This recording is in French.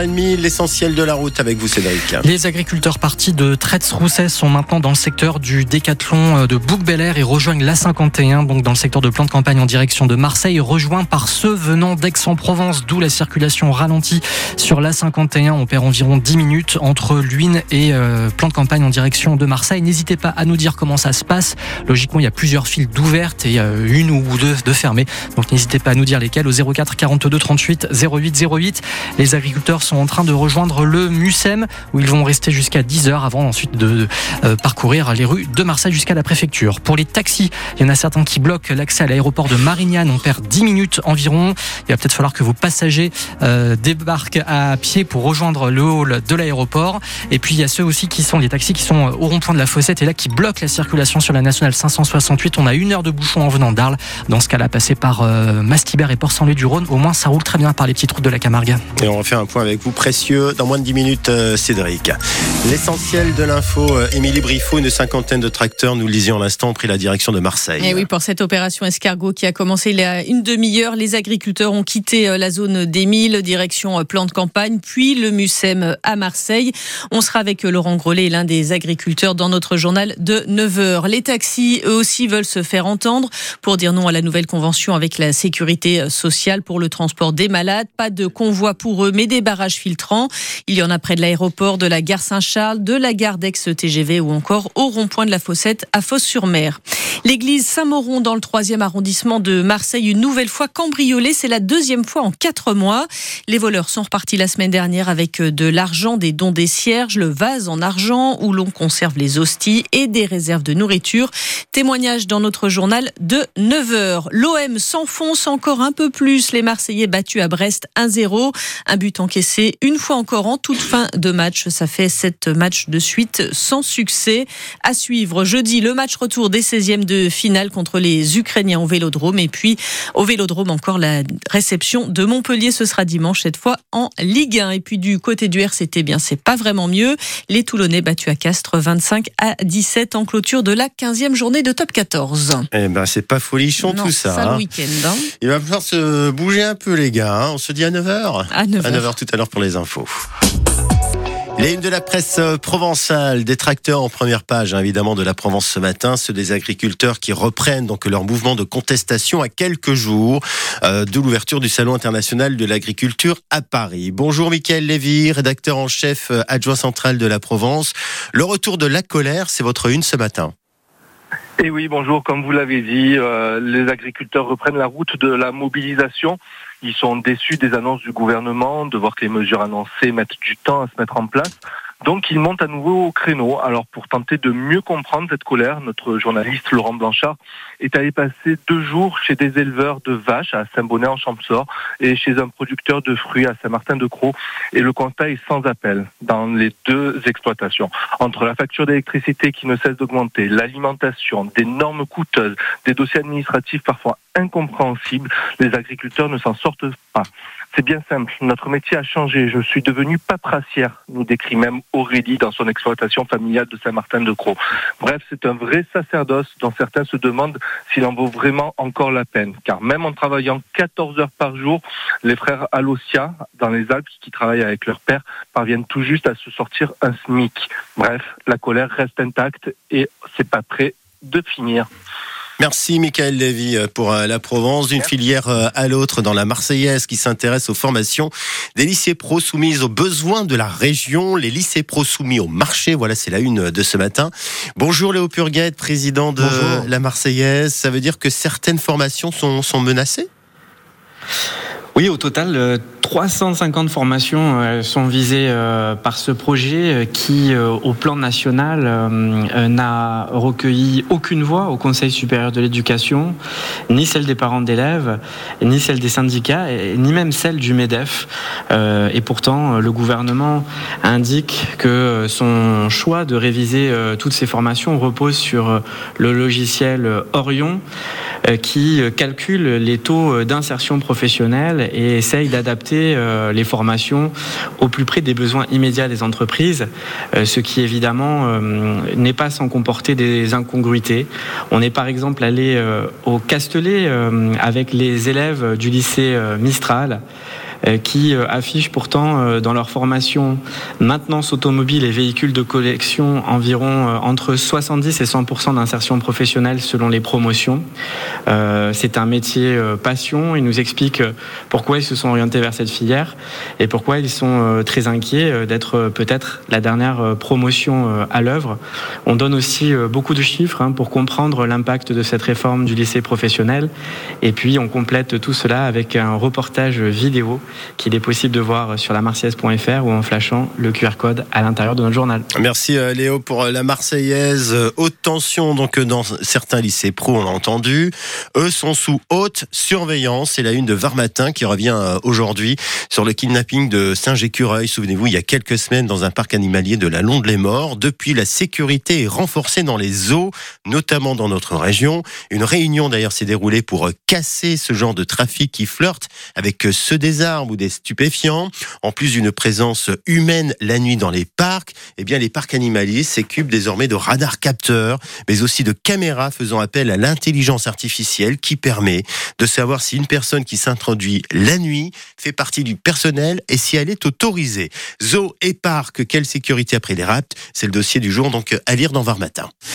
L'essentiel de la route avec vous, Cédric. Les agriculteurs partis de Tretz-Rousset sont maintenant dans le secteur du décathlon euh, de bouc et rejoignent l'A51, donc dans le secteur de plan de campagne en direction de Marseille, rejoint par ceux venant d'Aix-en-Provence, d'où la circulation ralentie sur l'A51. On perd environ 10 minutes entre Luynes et euh, plan de campagne en direction de Marseille. N'hésitez pas à nous dire comment ça se passe. Logiquement, il y a plusieurs files d'ouvertes et euh, une ou deux de fermées. Donc n'hésitez pas à nous dire lesquelles au 04 42 38 08 08. Les agriculteurs sont en train de rejoindre le Mucem où ils vont rester jusqu'à 10h avant ensuite de euh, parcourir les rues de Marseille jusqu'à la préfecture. Pour les taxis, il y en a certains qui bloquent l'accès à l'aéroport de Marignane. On perd 10 minutes environ. Il va peut-être falloir que vos passagers euh, débarquent à pied pour rejoindre le hall de l'aéroport. Et puis il y a ceux aussi qui sont les taxis qui sont au rond-point de la Fossette et là qui bloquent la circulation sur la nationale 568. On a une heure de bouchon en venant d'Arles. Dans ce cas-là, passer par euh, Mastibert et Port-Saint-Louis-du-Rhône, au moins ça roule très bien par les petites routes de la Camargue. Et on faire un point avec vous précieux dans moins de 10 minutes, euh, Cédric. L'essentiel de l'info, euh, Émilie Briffaut, une cinquantaine de tracteurs, nous le lisions à l'instant, ont pris la direction de Marseille. Et eh oui, pour cette opération escargot qui a commencé il y a une demi-heure, les agriculteurs ont quitté euh, la zone des Milles, direction plan de campagne, puis le Mucem à Marseille. On sera avec Laurent Grelet, l'un des agriculteurs, dans notre journal de 9h. Les taxis, eux aussi, veulent se faire entendre pour dire non à la nouvelle convention avec la sécurité sociale pour le transport des malades. Pas de convoi pour eux, mais des barrages filtrants. Il y en a près de l'aéroport, de la gare Saint-Charles, de la gare d'Aix-TGV ou encore au rond-point de la Fossette à Fosse-sur-Mer. L'église Saint-Mauron dans le 3e arrondissement de Marseille, une nouvelle fois cambriolée. C'est la deuxième fois en quatre mois. Les voleurs sont repartis la semaine dernière avec de l'argent, des dons des cierges, le vase en argent où l'on conserve les hosties et des réserves de nourriture. Témoignage dans notre journal de 9h. L'OM s'enfonce encore un peu plus. Les Marseillais battus à Brest 1-0. Un but encaissé une fois encore en toute fin de match. Ça fait sept matchs de suite sans succès. À suivre jeudi le match retour des 16e de finale contre les Ukrainiens au Vélodrome. Et puis au Vélodrome encore la réception de Montpellier. Ce sera dimanche cette fois en Ligue 1. Et puis du côté du RCT, bien c'est pas vraiment mieux. Les Toulonnais battus à Castres 25 à 17 en clôture de la 15e journée de top 14. Eh ben c'est pas folichon tout ça. Ça le hein. week-end. Hein. Il va falloir se bouger un peu les gars. Hein. On se dit à 9h. À 9h. À 9h tout à l'heure pour les infos. Les une de la presse euh, provençale, des en première page, hein, évidemment, de la Provence ce matin, ceux des agriculteurs qui reprennent donc leur mouvement de contestation à quelques jours euh, de l'ouverture du Salon international de l'agriculture à Paris. Bonjour Mickaël Lévy, rédacteur en chef euh, adjoint central de la Provence. Le retour de la colère, c'est votre une ce matin. Et oui, bonjour. Comme vous l'avez dit, les agriculteurs reprennent la route de la mobilisation. Ils sont déçus des annonces du gouvernement, de voir que les mesures annoncées mettent du temps à se mettre en place. Donc ils montent à nouveau au créneau. Alors pour tenter de mieux comprendre cette colère, notre journaliste Laurent Blanchard est allé passer deux jours chez des éleveurs de vaches à Saint-Bonnet en Champsor et chez un producteur de fruits à Saint-Martin-de-Croix. Et le constat est sans appel dans les deux exploitations. Entre la facture d'électricité qui ne cesse d'augmenter, l'alimentation, des normes coûteuses, des dossiers administratifs parfois incompréhensibles, les agriculteurs ne s'en sortent pas. C'est bien simple. Notre métier a changé. Je suis devenu patracière, nous décrit même Aurélie dans son exploitation familiale de Saint-Martin-de-Croix. Bref, c'est un vrai sacerdoce dont certains se demandent s'il en vaut vraiment encore la peine. Car même en travaillant 14 heures par jour, les frères Alosia, dans les Alpes, qui travaillent avec leur père, parviennent tout juste à se sortir un SMIC. Bref, la colère reste intacte et c'est pas prêt de finir. Merci Michael Lévy euh, pour euh, la Provence, d'une filière euh, à l'autre dans la Marseillaise qui s'intéresse aux formations des lycées pro soumis aux besoins de la région, les lycées pro soumis au marché. Voilà, c'est la une de ce matin. Bonjour Léo Purguette, président de la Marseillaise. Ça veut dire que certaines formations sont, sont menacées? Oui, au total, 350 formations euh, sont visées euh, par ce projet euh, qui, au plan national, n'a recueilli aucune voix au Conseil supérieur de l'éducation, ni celle des parents d'élèves, ni celle des syndicats, ni même celle du MEDEF. Et pourtant, le gouvernement indique que son choix de réviser toutes ces formations repose sur le logiciel Orion qui calcule les taux d'insertion professionnelle et essaye d'adapter euh, les formations au plus près des besoins immédiats des entreprises, euh, ce qui évidemment euh, n'est pas sans comporter des incongruités. On est par exemple allé au Castellet avec les élèves du lycée Mistral. Qui affichent pourtant dans leur formation maintenance automobile et véhicules de collection environ entre 70 et 100% d'insertion professionnelle selon les promotions. C'est un métier passion. Ils nous expliquent pourquoi ils se sont orientés vers cette filière et pourquoi ils sont très inquiets d'être peut-être la dernière promotion à l'œuvre. On donne aussi beaucoup de chiffres hein, pour comprendre l'impact de cette réforme du lycée professionnel. Et puis on complète tout cela avec un reportage vidéo qu'il est possible de voir sur la marseillaise.fr ou en flashant le QR code à l'intérieur de notre journal. Merci euh, Léo pour euh, la Marseillaise. Euh, haute tension donc dans certains lycées pro, on l'a entendu. Eux sont sous haute surveillance. C'est la une de Var Matin qui revient aujourd'hui sur le kidnapping de Saint-Gécureuil. Souvenez-vous, il y a quelques semaines dans un parc animalier de la Londe les Morts. Depuis, la sécurité est renforcée dans les eaux, notamment dans notre région. Une réunion d'ailleurs s'est déroulée pour casser ce genre de trafic qui flirte avec ceux des ou des stupéfiants. En plus d'une présence humaine la nuit dans les parcs, eh bien les parcs animaliers s'équipent désormais de radars capteurs, mais aussi de caméras faisant appel à l'intelligence artificielle qui permet de savoir si une personne qui s'introduit la nuit fait partie du personnel et si elle est autorisée. Zoo et parc, quelle sécurité après les rapts C'est le dossier du jour donc à lire dans Var Matin.